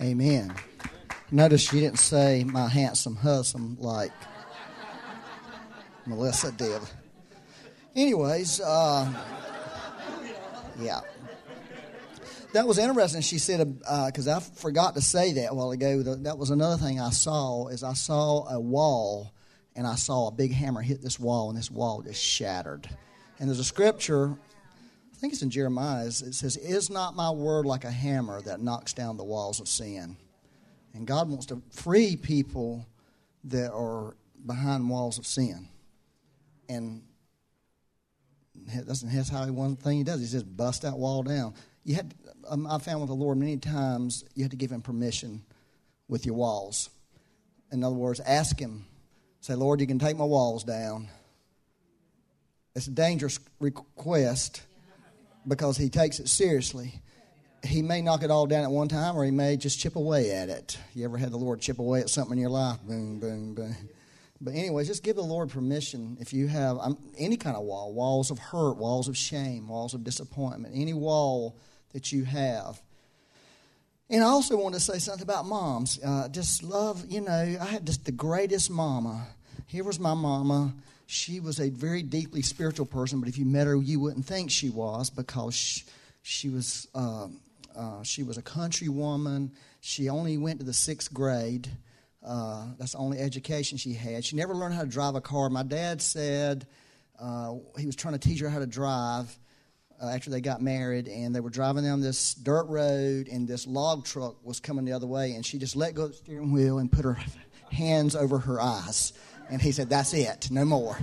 Amen. Notice she didn't say my handsome husband like Melissa did. Anyways, uh, yeah. That was interesting. She said, because uh, I forgot to say that a while ago. That was another thing I saw. Is I saw a wall, and I saw a big hammer hit this wall, and this wall just shattered. And there's a scripture I think it's in Jeremiah, it says, Is not my word like a hammer that knocks down the walls of sin? And God wants to free people that are behind walls of sin. And that's, that's how he one thing he does. He says, bust that wall down. You had, um, I found with the Lord many times you had to give him permission with your walls. In other words, ask him, say, Lord, you can take my walls down. It's a dangerous request because he takes it seriously. He may knock it all down at one time, or he may just chip away at it. You ever had the Lord chip away at something in your life? Boom, boom, boom. But anyways, just give the Lord permission if you have um, any kind of wall, walls of hurt, walls of shame, walls of disappointment, any wall that you have. And I also want to say something about moms. Uh, just love, you know, I had just the greatest mama. Here was my mama she was a very deeply spiritual person, but if you met her, you wouldn't think she was because she, she was uh, uh, she was a country woman. She only went to the sixth grade. Uh, that's the only education she had. She never learned how to drive a car. My dad said uh, he was trying to teach her how to drive uh, after they got married, and they were driving down this dirt road, and this log truck was coming the other way, and she just let go of the steering wheel and put her hands over her eyes and he said, That's it, no more.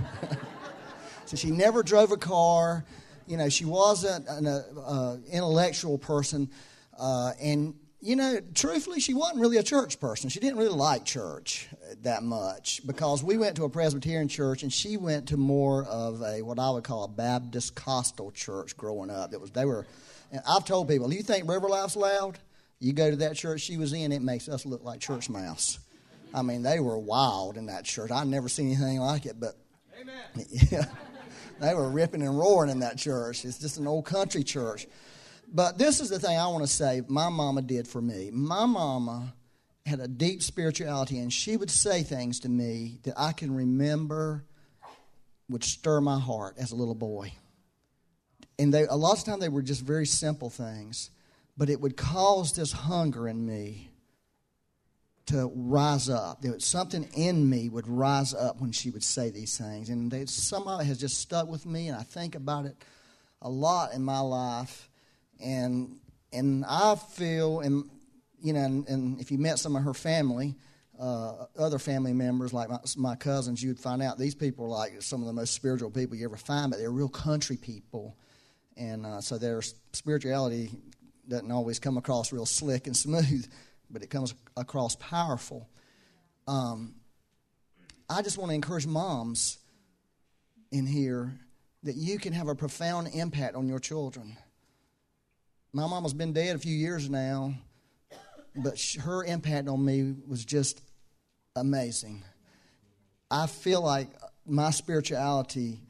so she never drove a car. You know, she wasn't an uh, intellectual person. Uh, and, you know, truthfully, she wasn't really a church person. She didn't really like church that much because we went to a Presbyterian church and she went to more of a, what I would call a Baptist Costal church growing up. It was, they were, and I've told people, you think River Life's loud? You go to that church she was in, it makes us look like church mouse. I mean, they were wild in that church. I'd never seen anything like it, but Amen. yeah, they were ripping and roaring in that church. It's just an old country church. But this is the thing I want to say my mama did for me. My mama had a deep spirituality, and she would say things to me that I can remember would stir my heart as a little boy. And they, a lot of times they were just very simple things, but it would cause this hunger in me to rise up. There was something in me would rise up when she would say these things, and they, some of it has just stuck with me, and I think about it a lot in my life, and and I feel, and you know, and, and if you met some of her family, uh, other family members like my, my cousins, you'd find out these people are like some of the most spiritual people you ever find, but they're real country people, and uh, so their spirituality doesn't always come across real slick and smooth but it comes across powerful. Um, I just want to encourage moms in here that you can have a profound impact on your children. My mama's been dead a few years now, but her impact on me was just amazing. I feel like my spirituality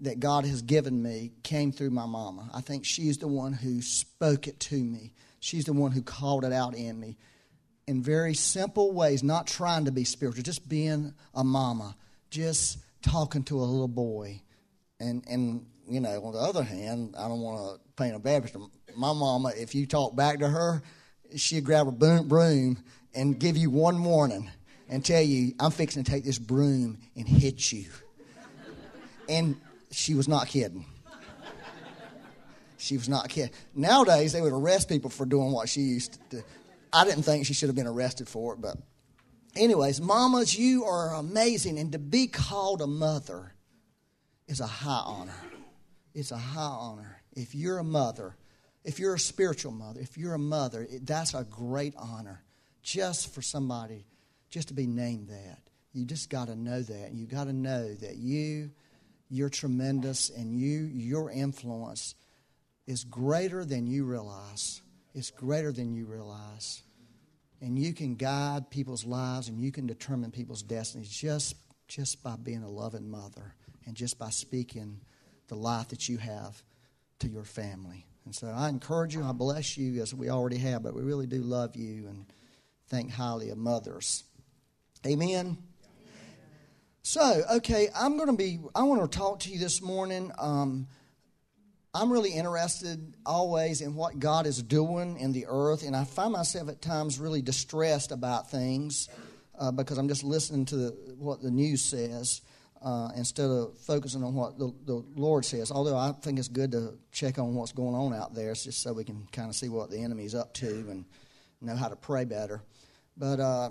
that God has given me came through my mama. I think she's the one who spoke it to me. She's the one who called it out in me in very simple ways, not trying to be spiritual, just being a mama, just talking to a little boy. And, and you know, on the other hand, I don't want to paint a bad picture. My mama, if you talk back to her, she'd grab a broom and give you one warning and tell you, I'm fixing to take this broom and hit you. and she was not kidding. She was not kidding. Nowadays, they would arrest people for doing what she used to do. I didn't think she should have been arrested for it, but anyways, mamas, you are amazing, and to be called a mother is a high honor. It's a high honor. If you're a mother, if you're a spiritual mother, if you're a mother, that's a great honor. Just for somebody, just to be named that. You just got to know that. You got to know that you, you're tremendous, and you, your influence is greater than you realize. It's greater than you realize and you can guide people's lives and you can determine people's destinies just just by being a loving mother and just by speaking the life that you have to your family. And so I encourage you, I bless you as we already have, but we really do love you and think highly of mothers. Amen. So, okay, I'm going to be, I want to talk to you this morning. Um, I'm really interested always in what God is doing in the earth, and I find myself at times really distressed about things uh, because I'm just listening to the, what the news says uh, instead of focusing on what the, the, Lord says. Although I think it's good to check on what's going on out there, just so we can kind of see what the enemy's up to and know how to pray better. But, uh,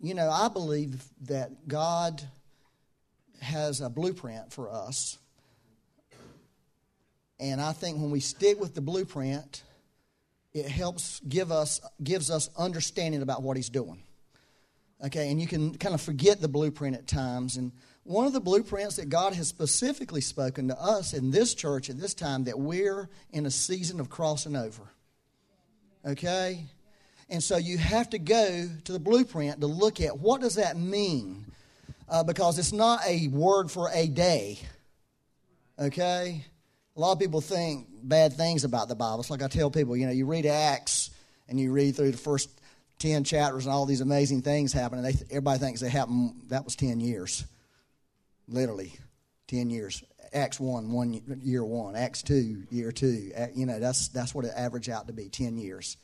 you know, I believe that God has a blueprint for us and I think when we stick with the blueprint, it helps give us gives us understanding about what he's doing. Okay, and you can kind of forget the blueprint at times. And one of the blueprints that God has specifically spoken to us in this church at this time that we're in a season of crossing over. Okay? And so you have to go to the blueprint to look at what does that mean? Uh, because it's not a word for a day. Okay? A lot of people think bad things about the Bible. It's like I tell people, you know, you read Acts and you read through the first 10 chapters and all these amazing things happen, and they, everybody thinks they happened, that was 10 years. Literally, 10 years. Acts 1, one year one. Acts 2, year two. You know, that's, that's what it averaged out to be, 10 years.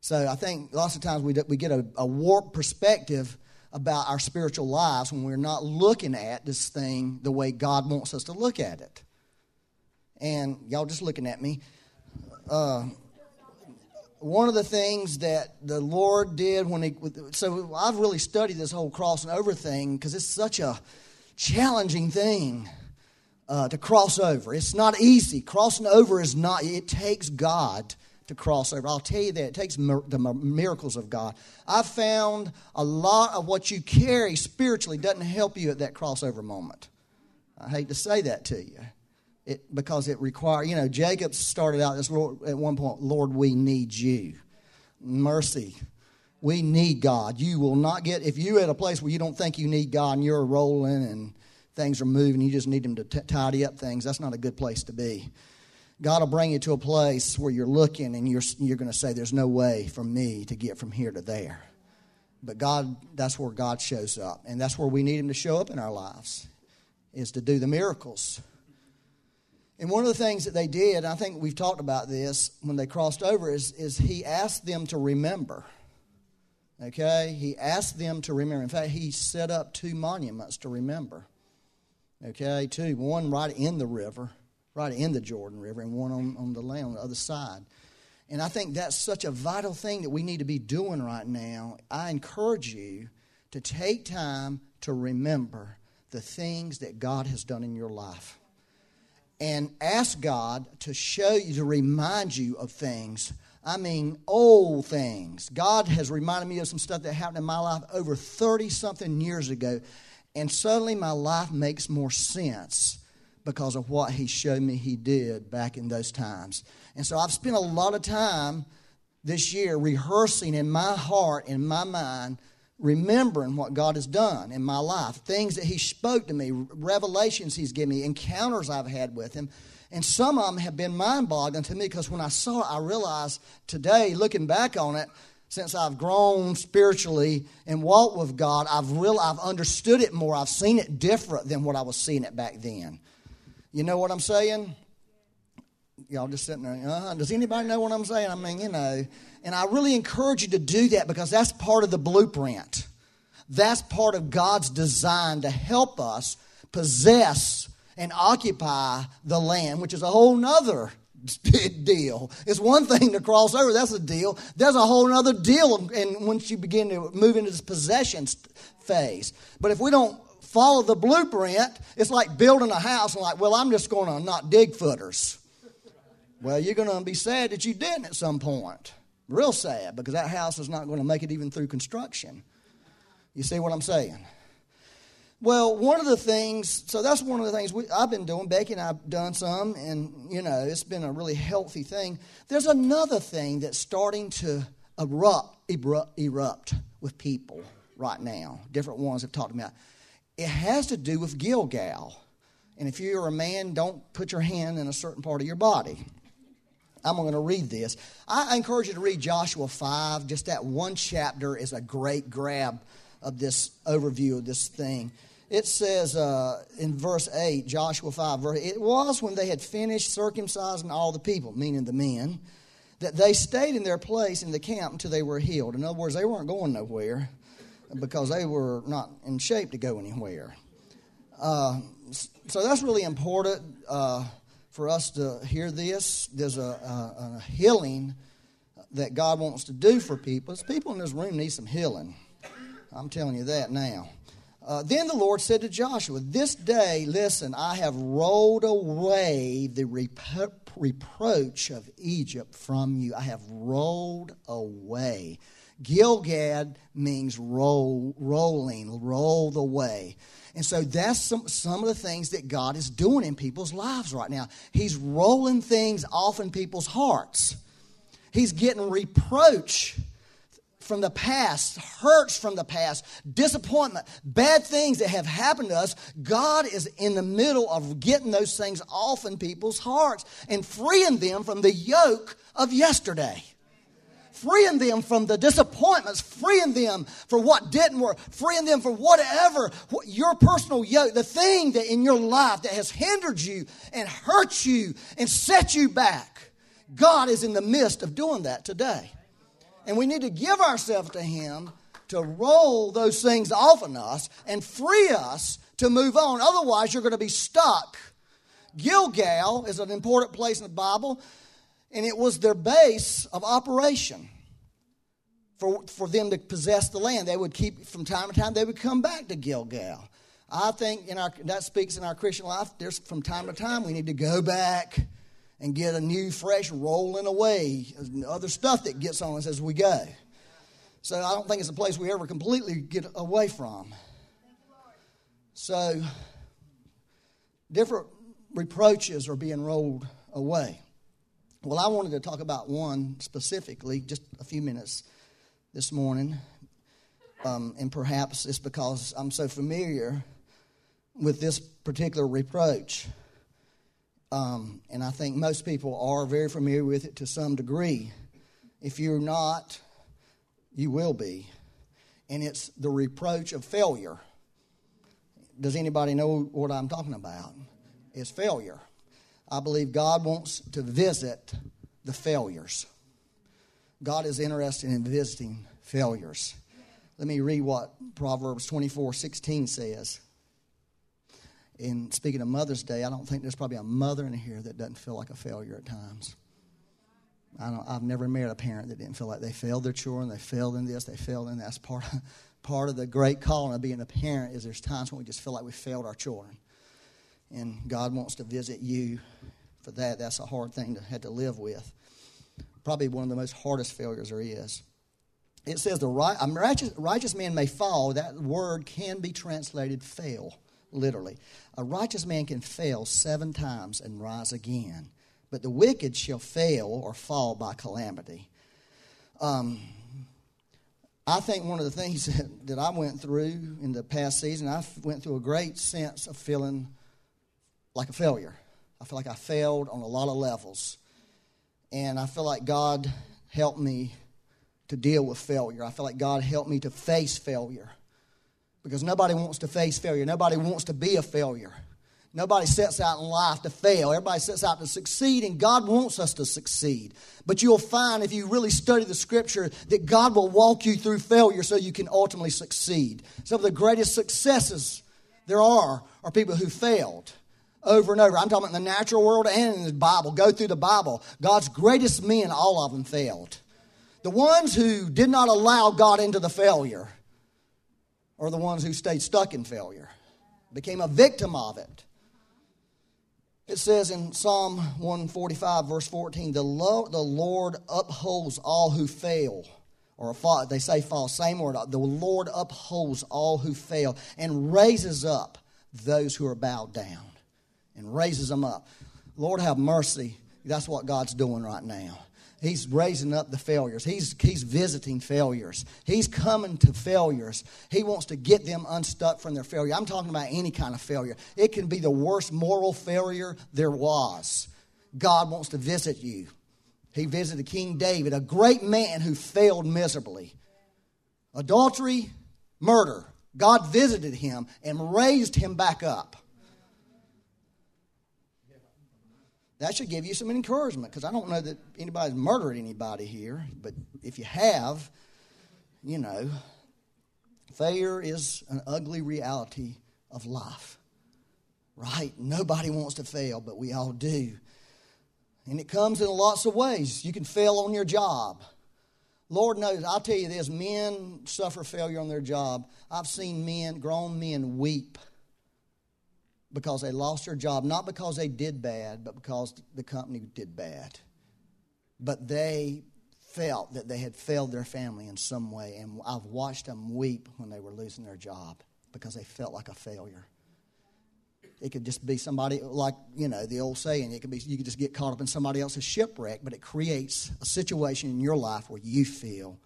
So I think lots of times we, we get a, a warped perspective about our spiritual lives when we're not looking at this thing the way God wants us to look at it and y'all just looking at me. Uh, one of the things that the Lord did when He, so I've really studied this whole crossing over thing because it's such a challenging thing uh, to cross over. It's not easy. Crossing over is not, it takes God to cross over. I'll tell you that. It takes mir- the miracles of God. I've found a lot of what you carry spiritually doesn't help you at that crossover moment. I hate to say that to you. It, because it required, you know, Jacob started out as Lord, at one point, Lord, we need you. Mercy. We need God. You will not get, if you're at a place where you don't think you need God and you're rolling and things are moving, you just need Him to t- tidy up things, that's not a good place to be. God will bring you to a place where you're looking and you're, you're going to say, There's no way for me to get from here to there. But God, that's where God shows up. And that's where we need Him to show up in our lives, is to do the miracles. And one of the things that they did, I think we've talked about this when they crossed over, is, is he asked them to remember. Okay? He asked them to remember. In fact, he set up two monuments to remember. Okay? Two. One right in the river, right in the Jordan River, and one on, on the land on the other side. And I think that's such a vital thing that we need to be doing right now. I encourage you to take time to remember the things that God has done in your life and ask God to show you, to remind you of things. I mean, old things. God has reminded me of some stuff that happened in my life over 30 something years ago, and suddenly my life makes more sense because of what He showed me He did back in those times. And so I've spent a lot of time this year rehearsing in my heart, in my mind, remembering what God has done in my life, things that He spoke to me, revelations He's given me, encounters I've had with Him. And some of them have been mind boggling to me because when I saw it, I realized today, looking back on it, since I've grown spiritually and walked with God, I've real I've understood it more. I've seen it different than what I was seeing it back then. You know what I'm saying? Y'all just sitting there. Uh, does anybody know what I'm saying? I mean, you know. And I really encourage you to do that because that's part of the blueprint. That's part of God's design to help us possess and occupy the land, which is a whole nother big deal. It's one thing to cross over, that's a deal. There's a whole other deal and once you begin to move into this possession phase. But if we don't follow the blueprint, it's like building a house and like, well, I'm just going to not dig footers. Well, you're going to be sad that you didn't at some point. Real sad because that house is not going to make it even through construction. You see what I'm saying? Well, one of the things, so that's one of the things we, I've been doing. Becky and I've done some, and you know, it's been a really healthy thing. There's another thing that's starting to erupt, erupt, erupt with people right now. Different ones have talked about. It has to do with Gilgal. And if you're a man, don't put your hand in a certain part of your body. I'm going to read this. I encourage you to read Joshua 5. Just that one chapter is a great grab of this overview of this thing. It says uh, in verse 8, Joshua 5, verse, it was when they had finished circumcising all the people, meaning the men, that they stayed in their place in the camp until they were healed. In other words, they weren't going nowhere because they were not in shape to go anywhere. Uh, so that's really important uh, for us to hear this. There's a, a, a, healing that God wants to do for people. There's People in this room need some healing. I'm telling you that now. Uh, then the Lord said to Joshua, This day, listen, I have rolled away the repro- reproach of Egypt from you. I have rolled away. Gilgal means roll, rolling, rolled away. And so that's some, some of the things that God is doing in people's lives right now. He's rolling things off in people's hearts. He's getting reproach from the past, hurts from the past, disappointment, bad things that have happened to us, God is in the middle of getting those things off in people's hearts and freeing them from the yoke of yesterday. Freeing them from the disappointments, freeing them for what didn't work, freeing them for whatever, what, your personal yoke, the thing that in your life that has hindered you and hurt you and set you back. God is in the midst of doing that today. And we need to give ourselves to Him to roll those things off of us and free us to move on. Otherwise, you're going to be stuck. Gilgal is an important place in the Bible, and it was their base of operation for, for them to possess the land. They would keep, from time to time, they would come back to Gilgal. I think in our, that speaks in our Christian life, there's from time to time we need to go back and get a new, fresh rolling away, other stuff that gets on us as we go. So I don't think it's a place we ever completely get away from. So different reproaches are being rolled away. Well, I wanted to talk about one specifically, just a few minutes this morning. Um, and perhaps it's because I'm so familiar with this particular reproach. Um, and I think most people are very familiar with it to some degree. If you're not, you will be. And it's the reproach of failure. Does anybody know what I'm talking about? It's failure. I believe God wants to visit the failures. God is interested in visiting failures. Let me read what Proverbs 24 16 says in speaking of Mother's Day, I don't think there's probably a mother in here that doesn't feel like a failure at times. I don't, I've never met a parent that didn't feel like they failed their children, they failed in this, they failed in that. That's part of, part of the great calling of being a parent is there's times when we just feel like we failed our children. And God wants to visit you for that. That's a hard thing to have to live with. Probably one of the most hardest failures there is. It says the right, a righteous, righteous man may fall. That word can be translated fail literally. A righteous man can fail seven times and rise again, but the wicked shall fail or fall by calamity. Um, I think one of the things that, that I went through in the past season, I went through a great sense of feeling like a failure. I feel like I failed on a lot of levels. And I feel like God helped me to deal with failure. I feel like God helped me to face failure because nobody wants to face failure. Nobody wants to be a failure. Nobody sets out in life to fail. Everybody sets out to succeed, and God wants us to succeed. But you'll find if you really study the scripture that God will walk you through failure so you can ultimately succeed. Some of the greatest successes there are are people who failed over and over. I'm talking about in the natural world and in the Bible. Go through the Bible. God's greatest men, all of them failed. The ones who did not allow God into the failure are the ones who stayed stuck in failure, became a victim of it. It says in Psalm 145, verse 14, the, Lord, upholds all who fail. Or fall, they say fall, same word. The Lord upholds all who fail and raises up those who are bowed down. And raises them up. Lord have mercy. That's what God's doing right now. He's raising up the failures. He's, he's visiting failures. He's coming to failures. He wants to get them unstuck from their failure. I'm talking about any kind of failure. It can be the worst moral failure there was. God wants to visit you He visited King David, a great man who failed miserably. Adultery, murder. God visited him and raised him back up. That should give you some encouragement because I don't know that anybody's murdered anybody here, but if you have, you know, failure is an ugly reality of life. Right? Nobody wants to fail, but we all do. And it comes in lots of ways. You can fail on your job. Lord knows, I'll tell you this men suffer failure on their job. I've seen men, grown men, weep because they lost their job, not because they did bad, but because the company did bad. But they felt that they had failed their family in some way, and I've watched them weep when they were losing their job because they felt like a failure. It could just be somebody like you know the old saying. It could be you could just get caught up in somebody else's shipwreck, but it creates a situation in your life where you feel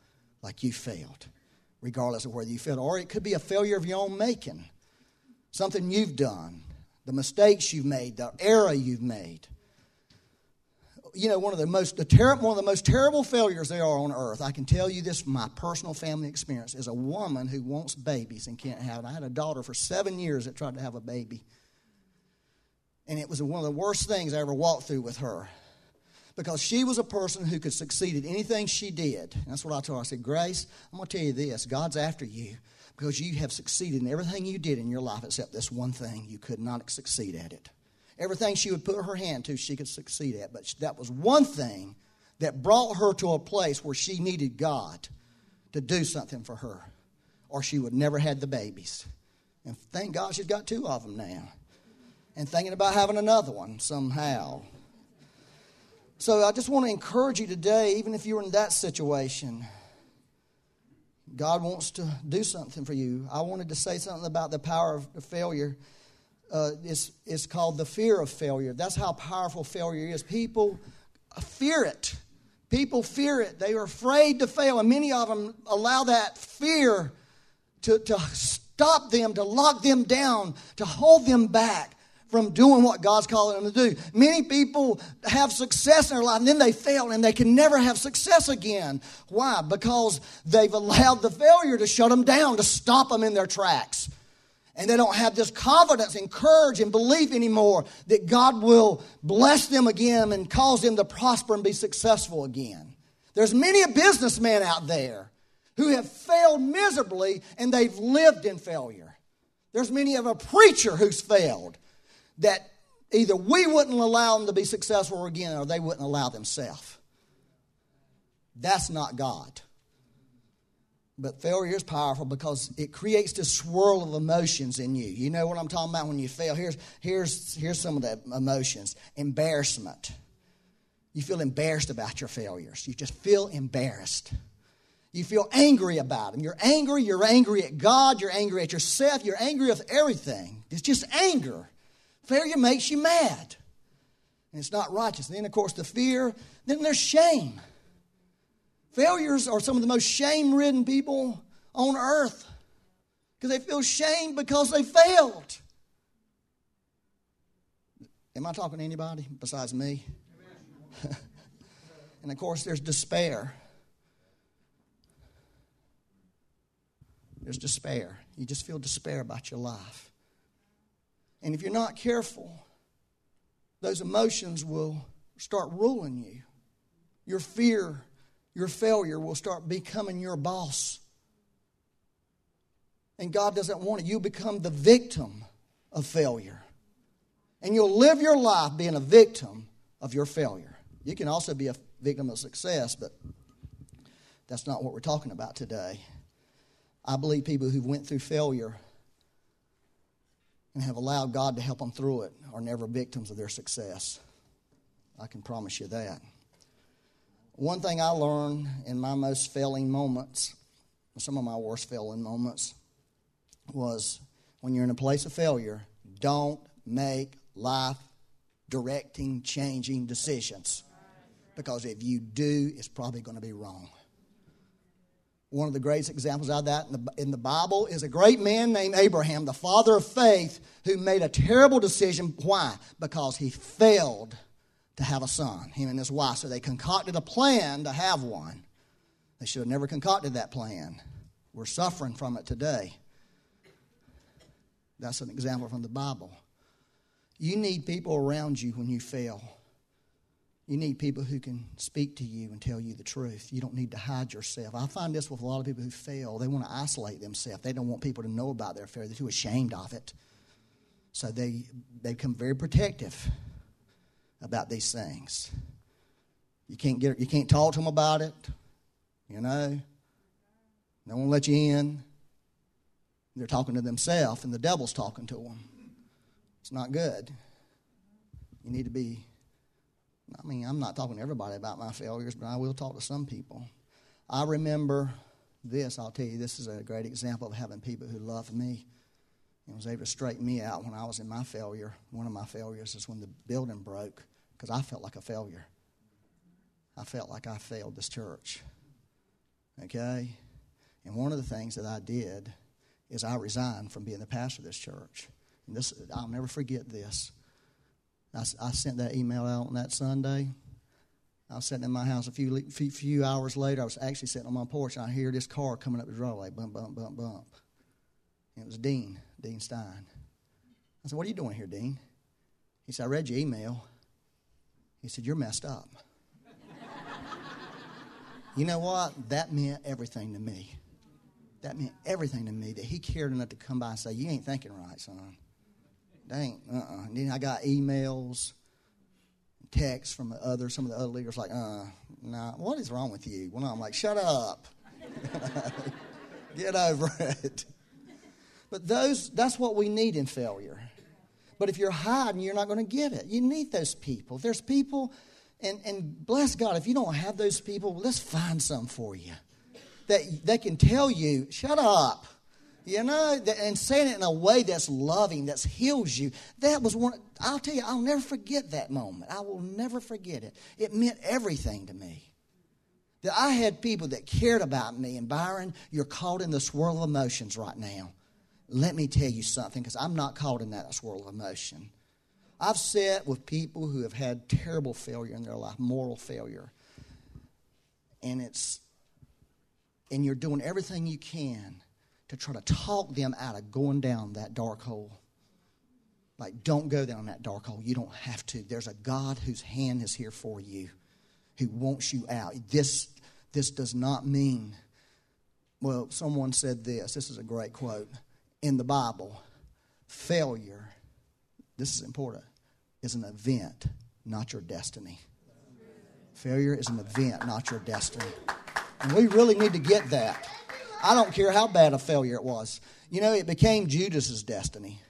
like you failed, regardless of whether you failed, or it could be a failure of your own making, something you've done, the mistakes you've made, the error you've made. You know, one of the most the ter- one of the most terrible failures there are on earth. I can tell you this from my personal family experience is a woman who wants babies and can't have it. I had a daughter for seven years that tried to have a baby. And it was one of the worst things I ever walked through with her. Because she was a person who could succeed at anything she did. And that's what I told her. I said, Grace, I'm going to tell you this God's after you because you have succeeded in everything you did in your life except this one thing. You could not succeed at it. Everything she would put her hand to, she could succeed at. But that was one thing that brought her to a place where she needed God to do something for her, or she would never had the babies. And thank God she's got two of them now and thinking about having another one somehow. So I just want to encourage you today, even if you're in that situation, God wants to do something for you. I wanted to say something about the power of failure. Uh, it's, it's called the fear of failure. That's how powerful failure is. People fear it. People fear it. They are afraid to fail, and many of them allow that fear to, to stop them, to lock them down, to hold them back from doing what God's calling them to do. Many people have success in their life and then they fail and they can never have success again. Why? Because they've allowed the failure to shut them down, to stop them in their tracks. And they don't have this confidence and courage and belief anymore that God will bless them again and cause them to prosper and be successful again. There's many a businessman out there who have failed miserably and they've lived in failure. There's many of a preacher who's failed that either we wouldn't allow them to be successful again or they wouldn't allow themselves. That's not God. But failure is powerful because it creates this swirl of emotions in you. You know what I'm talking about when you fail? Here's, here's, here's some of the emotions embarrassment. You feel embarrassed about your failures, you just feel embarrassed. You feel angry about them. You're angry. You're angry at God. You're angry at yourself. You're angry with everything. It's just anger. Failure makes you mad. And it's not righteous. And then, of course, the fear. Then there's shame. Failures are some of the most shame ridden people on earth because they feel shame because they failed. Am I talking to anybody besides me? and of course, there's despair. There's despair. You just feel despair about your life. And if you're not careful, those emotions will start ruling you. Your fear, your failure will start becoming your boss. And God doesn't want it. You become the victim of failure. And you'll live your life being a victim of your failure. You can also be a victim of success, but that's not what we're talking about today. I believe people who've went through failure and have allowed God to help them through it are never victims of their success. I can promise you that. One thing I learned in my most failing moments, some of my worst failing moments, was when you're in a place of failure, don't make life directing, changing decisions. Because if you do, it's probably going to be wrong. One of the greatest examples of that in the, in the Bible is a great man named Abraham, the father of faith, who made a terrible decision. Why? Because he failed to have a son, him and his wife. So they concocted a plan to have one. They should have never concocted that plan. We're suffering from it today. That's an example from the Bible. You need people around you when you fail. You need people who can speak to you and tell you the truth. You don't need to hide yourself. I find this with a lot of people who fail. They want to isolate themselves. They don't want people to know about their failure. They're too ashamed of it. So they, they become very protective about these things. You can't, get, you can't talk to them about it, you know. They won't let you in. They're talking to themselves, and the devil's talking to them. It's not good. You need to be I mean, I'm not talking to everybody about my failures, but I will talk to some people. I remember this, I'll tell you, this is a great example of having people who love me and was able to straighten me out when I was in my failure. One of my failures is when the building broke because I felt like a failure. I felt like I failed this church. Okay? And one of the things that I did is I resigned from being the pastor of this church. And this, I'll never forget this. I, I sent that email out on that Sunday. I was sitting in my house a few, few, few hours later. I was actually sitting on my porch, and I hear this car coming up the driveway, bump, bump, bump, bump. And it was Dean, Dean Stein. I said, What are you doing here, Dean? He said, I read your email. He said, You're messed up. you know what? That meant everything to me. That meant everything to me that he cared enough to come by and say, You ain't thinking right, son. Dang, uh-uh. And then I got emails, texts from the other, some of the other leaders like, uh, nah, what is wrong with you? Well, I'm like, shut up. Get over it. But those, that's what we need in failure. But if you're hiding, you're not going to get it. You need those people. There's people, and, and bless God, if you don't have those people, let's find some for you that, they can tell you, shut up. You know, and saying it in a way that's loving, that heals you. That was one, I'll tell you, I'll never forget that moment. I will never forget it. It meant everything to me. That I had people that cared about me. And Byron, you're caught in the swirl of emotions right now. Let me tell you something, because I'm not caught in that swirl of emotion. I've sat with people who have had terrible failure in their life, moral failure. And it's, and you're doing everything you can to try to talk them out of going down that dark hole. Like, don't go down that dark hole. You don't have to. There's a God whose hand is here for you, who wants you out. This, this does not mean, well, someone said this. This is a great quote. In the Bible, failure, this is important, is an event, not your destiny. Failure is an event, not your destiny. And we really need to get that. I don't care how bad a failure it was. You know, it became Judas's destiny.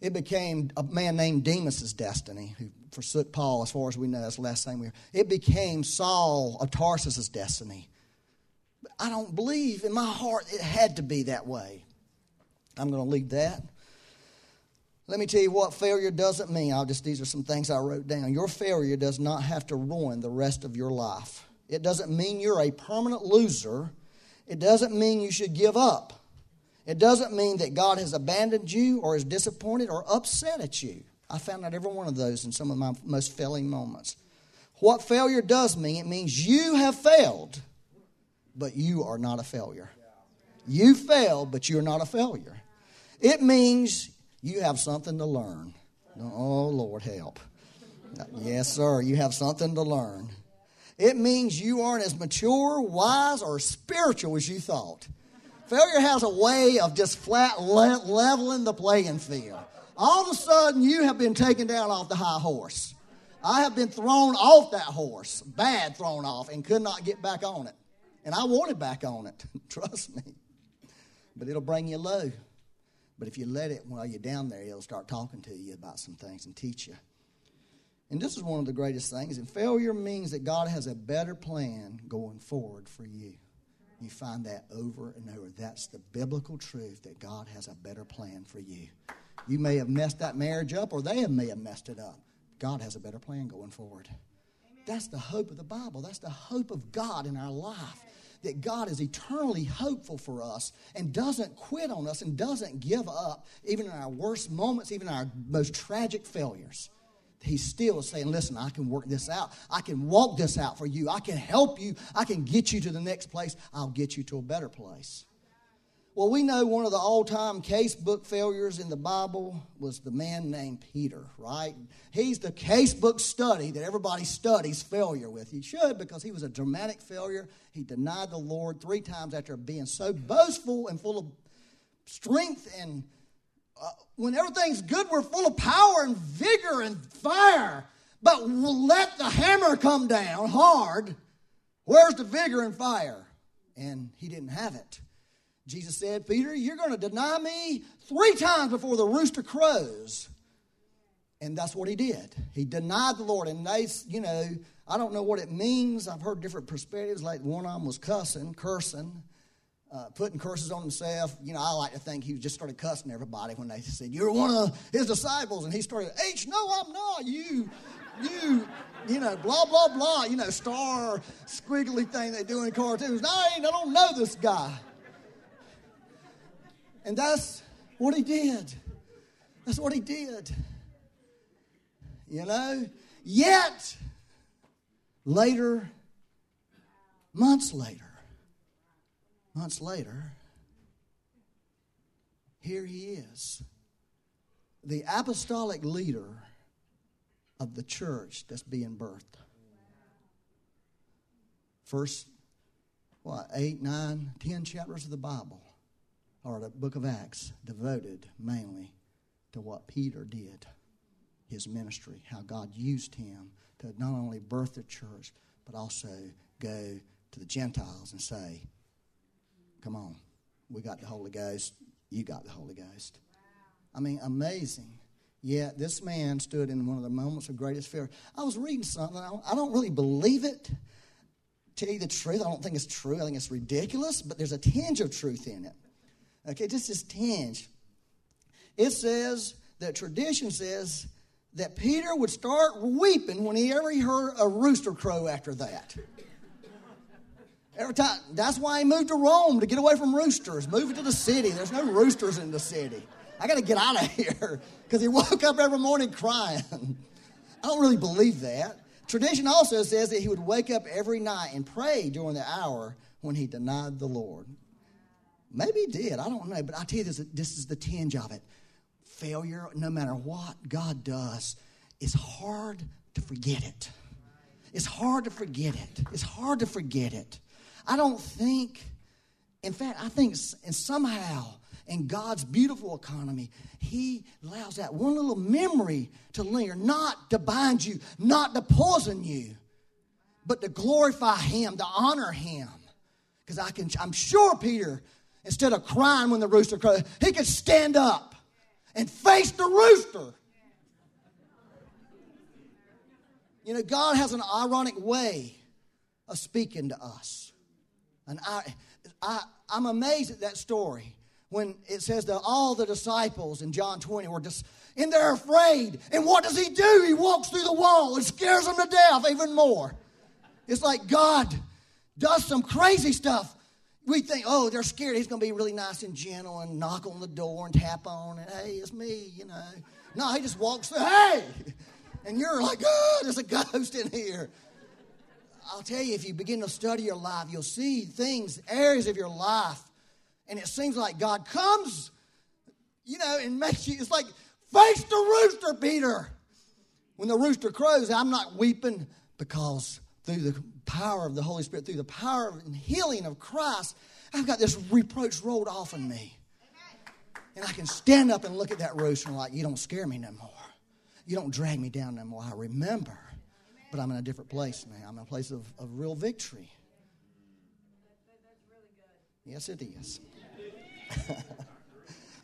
It became a man named Demas's destiny, who forsook Paul, as far as we know. That's the last thing we heard. It became Saul of Tarsus's destiny. But I don't believe in my heart it had to be that way. I'm going to leave that. Let me tell you what failure doesn't mean. I'll just these are some things I wrote down. Your failure does not have to ruin the rest of your life. It doesn't mean you're a permanent loser it doesn't mean you should give up. It doesn't mean that God has abandoned you or is disappointed or upset at you. I found out every one of those in some of my most failing moments. What failure does mean, it means you have failed, but you are not a failure. You failed, but you're not a failure. It means you have something to learn. Oh, Lord, help. Yes, sir, you have something to learn. It means you aren't as mature, wise, or spiritual as you thought. Failure has a way of just flat le- leveling the playing field. All of a sudden, you have been taken down off the high horse. I have been thrown off that horse, bad thrown off, and could not get back on it. And I wanted back on it, trust me. But it'll bring you low. But if you let it while you're down there, it'll start talking to you about some things and teach you. And this is one of the greatest things. And failure means that God has a better plan going forward for you. You find that over and over. That's the biblical truth that God has a better plan for you. You may have messed that marriage up, or they may have messed it up. God has a better plan going forward. Amen. That's the hope of the Bible. That's the hope of God in our life. That God is eternally hopeful for us and doesn't quit on us and doesn't give up, even in our worst moments, even our most tragic failures he still saying, Listen, I can work this out. I can walk this out for you. I can help you. I can get you to the next place. I'll get you to a better place. Well, we know one of the all time casebook failures in the Bible was the man named Peter, right? He's the casebook study that everybody studies failure with. He should because he was a dramatic failure. He denied the Lord three times after being so boastful and full of strength and uh, when everything's good, we're full of power and vigor and fire. But we'll let the hammer come down hard. Where's the vigor and fire? And he didn't have it. Jesus said, Peter, you're going to deny me three times before the rooster crows. And that's what he did. He denied the Lord. And they, you know, I don't know what it means. I've heard different perspectives. Like one of them was cussing, cursing uh, putting curses on himself. You know, I like to think he just started cussing everybody when they said, You're one of his disciples. And he started, H, no, I'm not. You, you, you know, blah, blah, blah. You know, star squiggly thing they do in cartoons. No, I, ain't, I don't know this guy. And that's what he did. That's what he did. You know? Yet, later, months later, months later, here he is, the apostolic leader of the church that's being birthed. First, what, eight, nine, ten chapters of the Bible, or the book of Acts, devoted mainly to what Peter did, his ministry, how God used him to not only birth the church, but also go to the Gentiles and say, Come on. We got the Holy Ghost. You got the Holy Ghost. I mean, amazing. Yet this man stood in one of the moments of greatest fear. I was reading something. I don't really believe it. Tell you the truth, I don't think it's true. I think it's ridiculous, but there's a tinge of truth in it. Okay, just this tinge. It says that tradition says that Peter would start weeping when he heard a rooster crow after that. Every time. That's why he moved to Rome to get away from roosters. Move to the city. There's no roosters in the city. I got to get out of here because he woke up every morning crying. I don't really believe that. Tradition also says that he would wake up every night and pray during the hour when he denied the Lord. Maybe he did. I don't know. But I tell you this, this is the tinge of it. Failure, no matter what God does, is hard to forget it. It's hard to forget it. It's hard to forget it. I don't think, in fact, I think and somehow in God's beautiful economy, He allows that one little memory to linger, not to bind you, not to poison you, but to glorify Him, to honor Him. Because I can, I'm sure Peter, instead of crying when the rooster crows, he could stand up and face the rooster. You know, God has an ironic way of speaking to us. And I, I, I'm amazed at that story when it says that all the disciples in John 20 were just, and they're afraid. And what does he do? He walks through the wall and scares them to death even more. It's like God does some crazy stuff. We think, oh, they're scared. He's going to be really nice and gentle and knock on the door and tap on and, hey, it's me, you know. No, he just walks through, hey! And you're like, oh, there's a ghost in here. I'll tell you, if you begin to study your life, you'll see things, areas of your life, and it seems like God comes, you know, and makes you, it's like, face the rooster, Peter. When the rooster crows, I'm not weeping because through the power of the Holy Spirit, through the power and healing of Christ, I've got this reproach rolled off on me. And I can stand up and look at that rooster and like, you don't scare me no more. You don't drag me down no more. I remember but I'm in a different place now. I'm in a place of, of real victory. Yes, it is.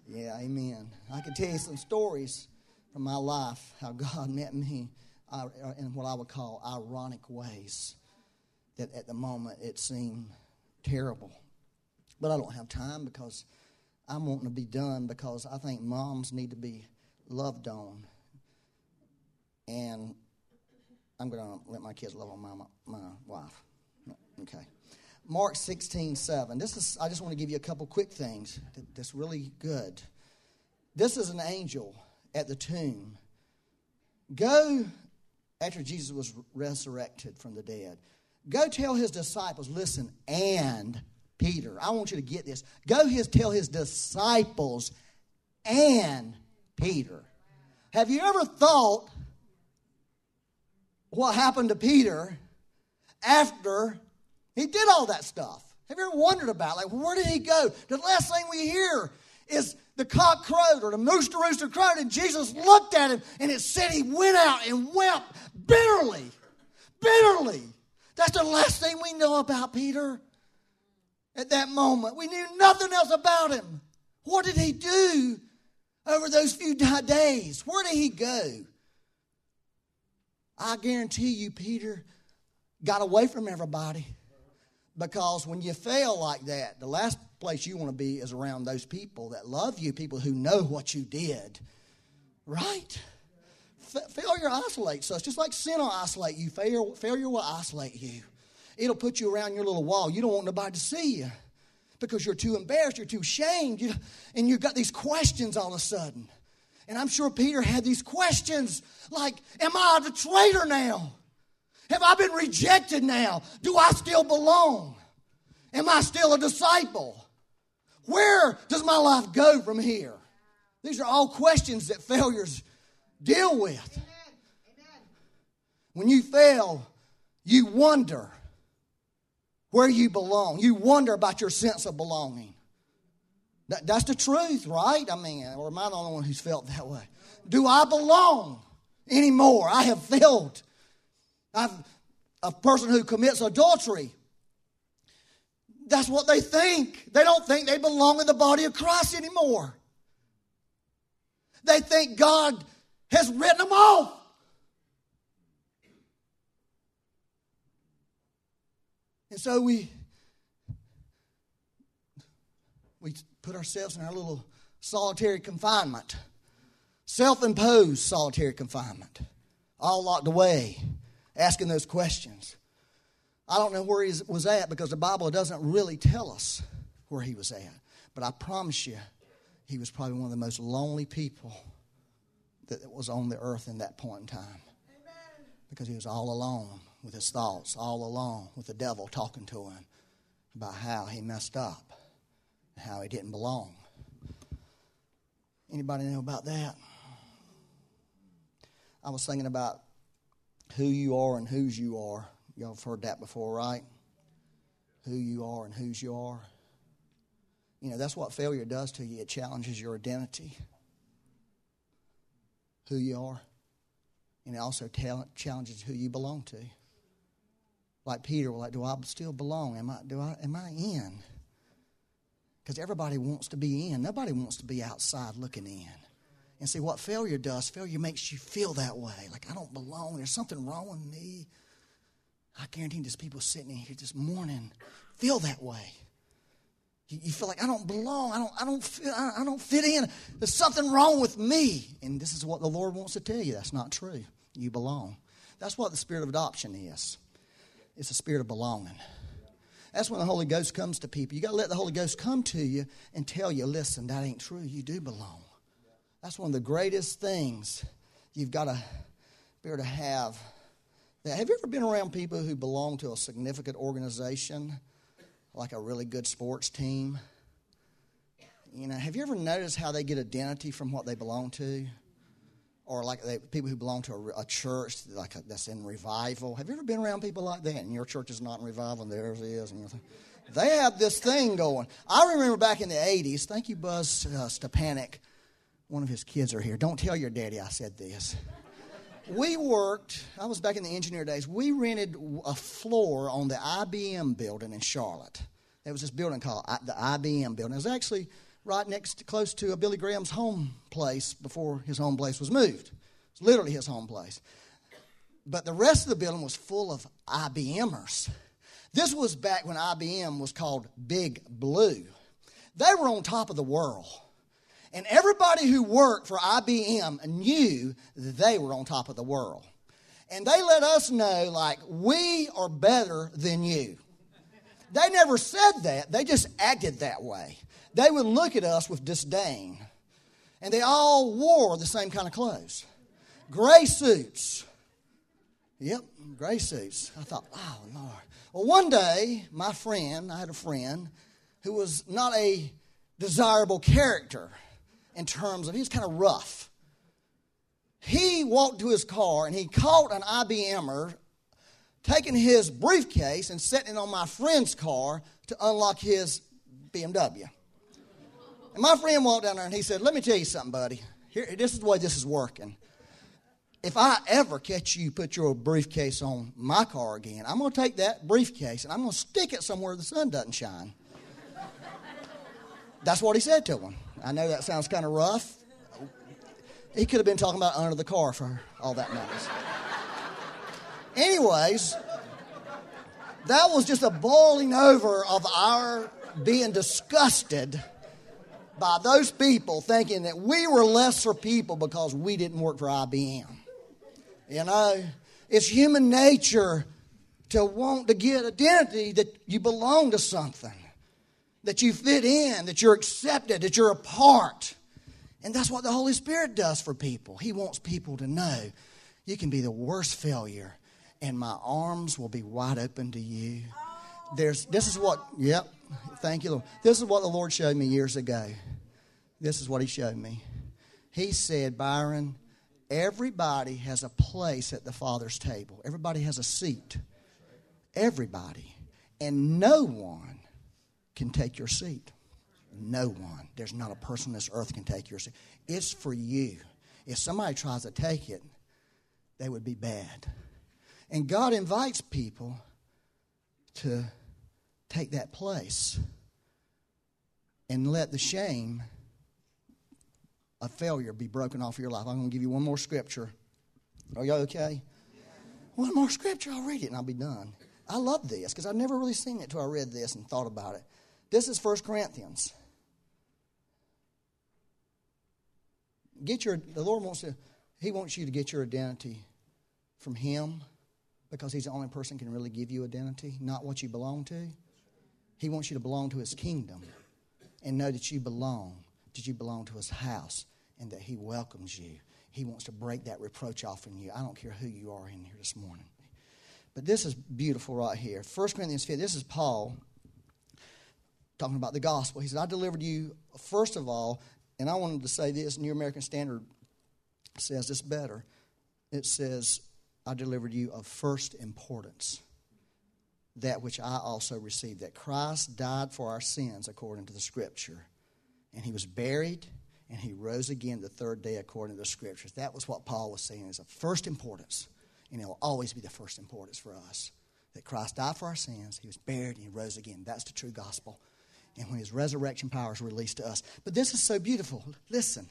yeah, amen. I can tell you some stories from my life how God met me uh, in what I would call ironic ways that at the moment it seemed terrible. But I don't have time because I'm wanting to be done because I think moms need to be loved on. And I'm going to let my kids love on my, my wife. Okay. Mark 16, 7. This is, I just want to give you a couple quick things that's really good. This is an angel at the tomb Go, after Jesus was resurrected from the dead, go tell his disciples, listen, and Peter. I want you to get this. Go his, tell his disciples and Peter. Have you ever thought what happened to Peter after he did all that stuff? Have you ever wondered about, like, where did he go? The last thing we hear is the cock crowed or the rooster rooster crowed, and Jesus looked at him, and it said he went out and wept bitterly. Bitterly. That's the last thing we know about Peter at that moment. We knew nothing else about him. What did he do over those few days? Where did he go? I guarantee you, Peter got away from everybody. Because when you fail like that, the last place you want to be is around those people that love you, people who know what you did. Right? F- failure isolates us. Just like sin will isolate you, failure, failure will isolate you. It'll put you around your little wall. You don't want nobody to see you because you're too embarrassed, you're too ashamed, you, and you've got these questions all of a sudden. And I'm sure Peter had these questions like, Am I the traitor now? Have I been rejected now? Do I still belong? Am I still a disciple? Where does my life go from here? These are all questions that failures deal with. When you fail, you wonder where you belong. You wonder about your sense of belonging. That, that's the truth, right? I mean, or am I the only one who's felt that way? Do I belong anymore? I have failed I've, a person who commits adultery, that's what they think. They don't think they belong in the body of Christ anymore. They think God has written them off. And so we we put ourselves in our little solitary confinement, self-imposed solitary confinement, all locked away asking those questions. I don't know where he was at because the Bible doesn't really tell us where he was at. But I promise you, he was probably one of the most lonely people that was on the earth in that point in time. Amen. Because he was all alone with his thoughts, all alone with the devil talking to him about how he messed up, how he didn't belong. Anybody know about that? I was thinking about who you are and whose you are. Y'all have heard that before, right? Who you are and whose you are. You know, that's what failure does to you. It challenges your identity, who you are, and it also challenges who you belong to. Like Peter, like, do I still belong? Am I, do I, am I in? Because everybody wants to be in. Nobody wants to be outside looking in. And see, what failure does, failure makes you feel that way. Like, I don't belong. There's something wrong with me. I guarantee there's people sitting in here this morning feel that way. You, you feel like I don't belong. I don't. I don't. Fit, I, I don't fit in. There's something wrong with me. And this is what the Lord wants to tell you. That's not true. You belong. That's what the spirit of adoption is. It's a spirit of belonging. That's when the Holy Ghost comes to people. You got to let the Holy Ghost come to you and tell you, listen, that ain't true. You do belong. That's one of the greatest things you've got to be able to have. Have you ever been around people who belong to a significant organization, like a really good sports team? You know, have you ever noticed how they get identity from what they belong to? Or like they, people who belong to a, a church like a, that's in revival. Have you ever been around people like that? And your church is not in revival, and theirs is, and they have this thing going. I remember back in the '80s. Thank you, Buzz uh, Stepanek one of his kids are here. Don't tell your daddy I said this. We worked, I was back in the engineer days, we rented a floor on the IBM building in Charlotte. There was this building called the IBM building. It was actually right next, close to a Billy Graham's home place before his home place was moved. It's literally his home place. But the rest of the building was full of IBMers. This was back when IBM was called Big Blue. They were on top of the world. And everybody who worked for IBM knew they were on top of the world. And they let us know, like, we are better than you. They never said that, they just acted that way. They would look at us with disdain. And they all wore the same kind of clothes gray suits. Yep, gray suits. I thought, oh, Lord. Well, one day, my friend, I had a friend who was not a desirable character in terms of, he was kind of rough. He walked to his car and he caught an IBMer taking his briefcase and setting it on my friend's car to unlock his BMW. And my friend walked down there and he said, Let me tell you something, buddy. Here, this is the way this is working. If I ever catch you put your briefcase on my car again, I'm going to take that briefcase and I'm going to stick it somewhere the sun doesn't shine. That's what he said to him. I know that sounds kind of rough. He could have been talking about under the car for all that matters. Anyways, that was just a boiling over of our being disgusted by those people thinking that we were lesser people because we didn't work for IBM. You know, it's human nature to want to get identity that you belong to something, that you fit in, that you're accepted, that you're a part. And that's what the Holy Spirit does for people. He wants people to know you can be the worst failure, and my arms will be wide open to you. There's, this is what, yep, thank you, Lord. This is what the Lord showed me years ago. This is what He showed me. He said, Byron, everybody has a place at the Father's table, everybody has a seat. Everybody. And no one can take your seat. No one. There's not a person on this earth can take your seat. It's for you. If somebody tries to take it, they would be bad. And God invites people to take that place and let the shame of failure be broken off of your life. I'm going to give you one more scripture. Are you okay? One more scripture, I'll read it and I'll be done. I love this because I've never really seen it until I read this and thought about it. This is 1 Corinthians. Get your the Lord wants to He wants you to get your identity from Him because He's the only person can really give you identity, not what you belong to. He wants you to belong to His kingdom and know that you belong, that you belong to His house, and that He welcomes you. He wants to break that reproach off from you. I don't care who you are in here this morning. But this is beautiful right here. 1 Corinthians 5, this is Paul talking about the gospel. He said, I delivered you, first of all, and I wanted to say this, New American Standard says this better. It says, I delivered you of first importance, that which I also received, that Christ died for our sins according to the Scripture, and he was buried, and he rose again the third day according to the Scriptures. That was what Paul was saying is of first importance, and it will always be the first importance for us. That Christ died for our sins, he was buried, and he rose again. That's the true gospel. And when his resurrection power is released to us. But this is so beautiful. Listen.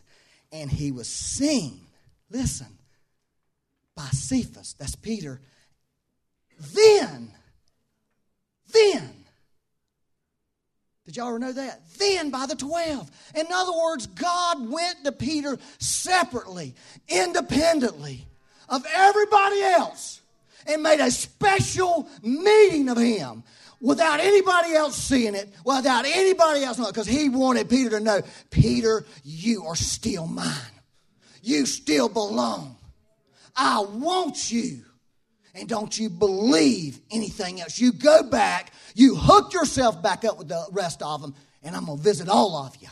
And he was seen, listen, by Cephas, that's Peter. Then, then, did y'all ever know that? Then by the 12. In other words, God went to Peter separately, independently of everybody else, and made a special meeting of him without anybody else seeing it, without anybody else knowing, because he wanted Peter to know, Peter, you are still mine. You still belong. I want you. And don't you believe anything else. You go back, you hook yourself back up with the rest of them, and I'm going to visit all of you.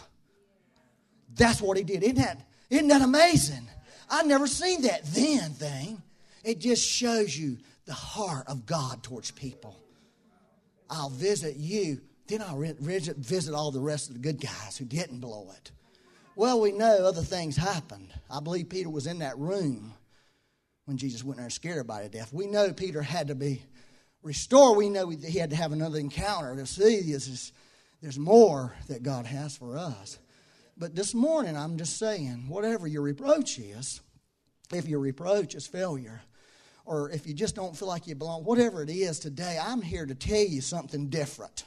That's what he did. Isn't that, isn't that amazing? I've never seen that then thing. It just shows you the heart of God towards people. I'll visit you. Then I'll visit all the rest of the good guys who didn't blow it. Well, we know other things happened. I believe Peter was in that room when Jesus went there and scared everybody to death. We know Peter had to be restored. We know he had to have another encounter to see this is, there's more that God has for us. But this morning, I'm just saying, whatever your reproach is, if your reproach is failure, or if you just don't feel like you belong, whatever it is today, I'm here to tell you something different.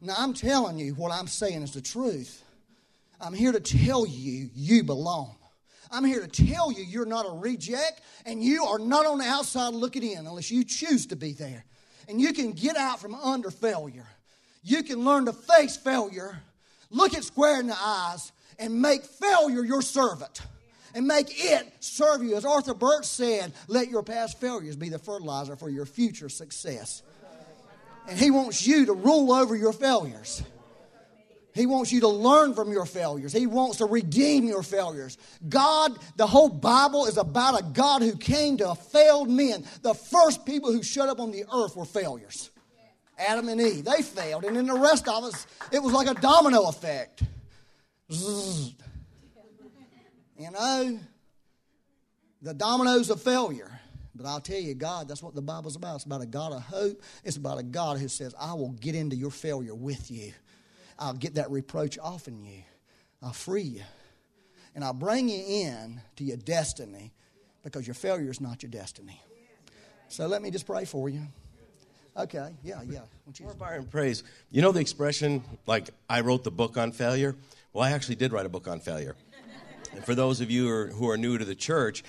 Now, I'm telling you what I'm saying is the truth. I'm here to tell you you belong. I'm here to tell you you're not a reject and you are not on the outside looking in unless you choose to be there. And you can get out from under failure. You can learn to face failure, look it square in the eyes, and make failure your servant. and make it serve you. As Arthur Burk said, let your past failures be the fertilizer for your future success. And He wants you to rule over your failures. He wants you to learn from your failures. He wants to redeem your failures. God, the whole Bible is about a God who came to failed men. The first people who showed up on the earth were failures. Adam and Eve, they failed. And then the rest of us, it was like a domino effect. Zzz. You know, the dominoes of failure. But I'll tell you, God, that's what the Bible's about. It's about a God of hope. It's about a God who says, I will get into your failure with you. I'll get that reproach off in you. I'll free you. And I'll bring you in to your destiny because your failure is not your destiny. So let me just pray for you. Okay, yeah, yeah. More Byron praise. You know the expression, like, I wrote the book on failure? Well, I actually did write a book on failure. and for those of you who are, who are new to the church,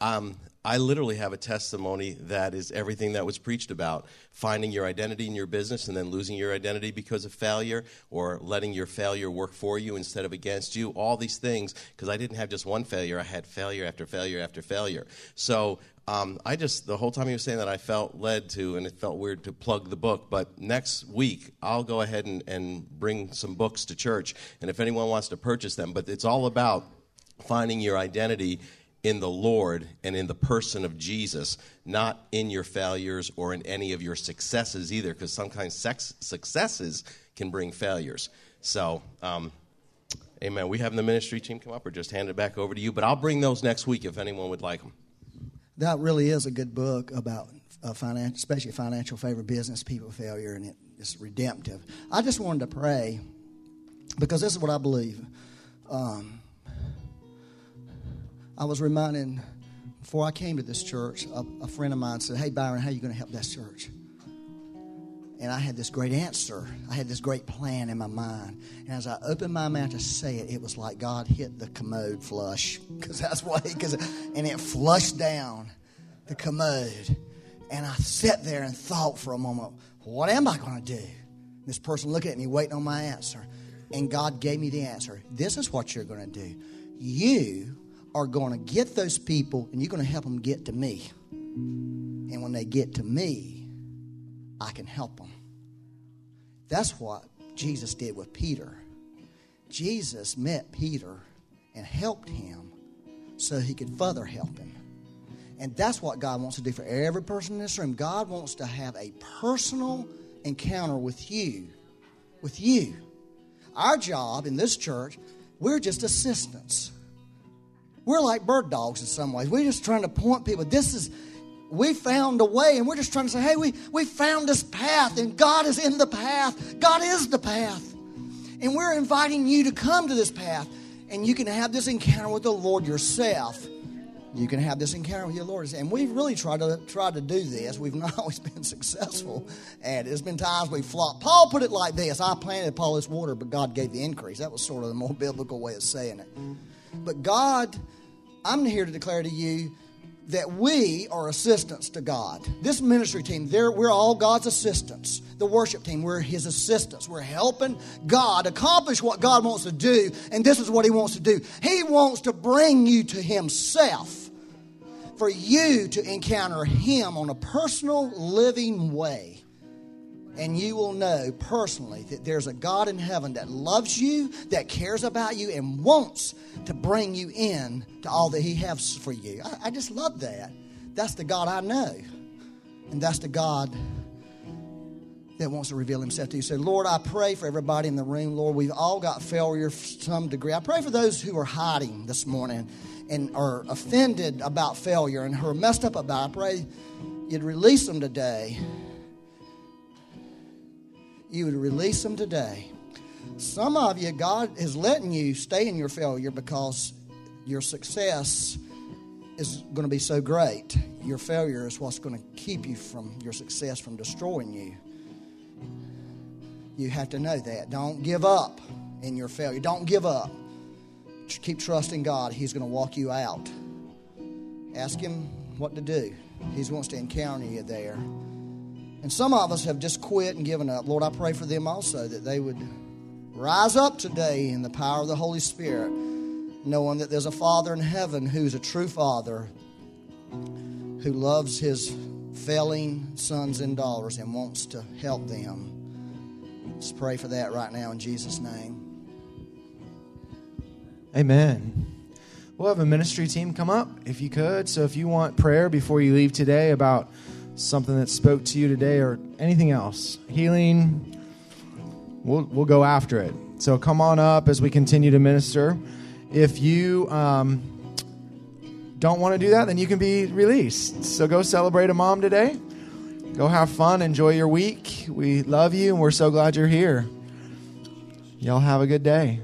um, I literally have a testimony that is everything that was preached about finding your identity in your business and then losing your identity because of failure, or letting your failure work for you instead of against you. All these things, because I didn't have just one failure, I had failure after failure after failure. So um, I just, the whole time he was saying that, I felt led to, and it felt weird to plug the book. But next week, I'll go ahead and, and bring some books to church. And if anyone wants to purchase them, but it's all about finding your identity in the Lord and in the person of Jesus, not in your failures or in any of your successes either, because sometimes sex, successes can bring failures. So, um, amen. We have the ministry team come up or just hand it back over to you, but I'll bring those next week if anyone would like them. That really is a good book about uh, financial, especially financial favor, business people failure, and it, it's redemptive. I just wanted to pray because this is what I believe. Um, I was reminding before I came to this church, a, a friend of mine said, Hey, Byron, how are you going to help that church? And I had this great answer. I had this great plan in my mind. And as I opened my mouth to say it, it was like God hit the commode flush. Because that's why, cause, and it flushed down the commode. And I sat there and thought for a moment, what am I going to do? This person looking at me, waiting on my answer. And God gave me the answer. This is what you're going to do. You are going to get those people and you're going to help them get to me. And when they get to me, I can help them. That's what Jesus did with Peter. Jesus met Peter and helped him so he could further help him. And that's what God wants to do for every person in this room. God wants to have a personal encounter with you. With you. Our job in this church, we're just assistants. We're like bird dogs in some ways. We're just trying to point people. This is, we found a way, and we're just trying to say, hey, we, we found this path, and God is in the path. God is the path. And we're inviting you to come to this path, and you can have this encounter with the Lord yourself. You can have this encounter with your Lord. And we've really tried to try to do this. We've not always been successful at it. There's been times we flopped. Paul put it like this I planted Apollos water, but God gave the increase. That was sort of the more biblical way of saying it. But God I'm here to declare to you that we are assistants to God. This ministry team, we're all God's assistants. The worship team, we're His assistants. We're helping God accomplish what God wants to do, and this is what He wants to do. He wants to bring you to Himself for you to encounter Him on a personal, living way and you will know personally that there's a God in heaven that loves you, that cares about you, and wants to bring you in to all that He has for you. I, I just love that. That's the God I know. And that's the God that wants to reveal himself to you. So, Lord, I pray for everybody in the room. Lord, we've all got failure to some degree. I pray for those who are hiding this morning and are offended about failure and who are messed up about it. I pray you'd release them today you would release them today. Some of you, God is letting you stay in your failure because your success is going to be so great. Your failure is what's going to keep you from your success from destroying you. You have to know that. Don't give up in your failure. Don't give up. Keep trusting God. He's going to walk you out. Ask Him what to do. He wants to encounter you there. And some of us have just quit and given up. Lord, I pray for them also that they would rise up today in the power of the Holy Spirit. knowing that there's a Father in heaven who's a true Father who loves his failing sons and daughters and wants to help them. Let's pray for that right now in Jesus' name. Amen. We'll have a ministry team come up if you could. So if you want prayer before you leave today about something that spoke to you today or anything else, healing, we'll, we'll go after it. So come on up as we continue to minister. If you um, don't want to do that, then you can be released. So go celebrate a mom today. Go have fun. Enjoy your week. We love you and we're so glad you're here. Y'all have a good day.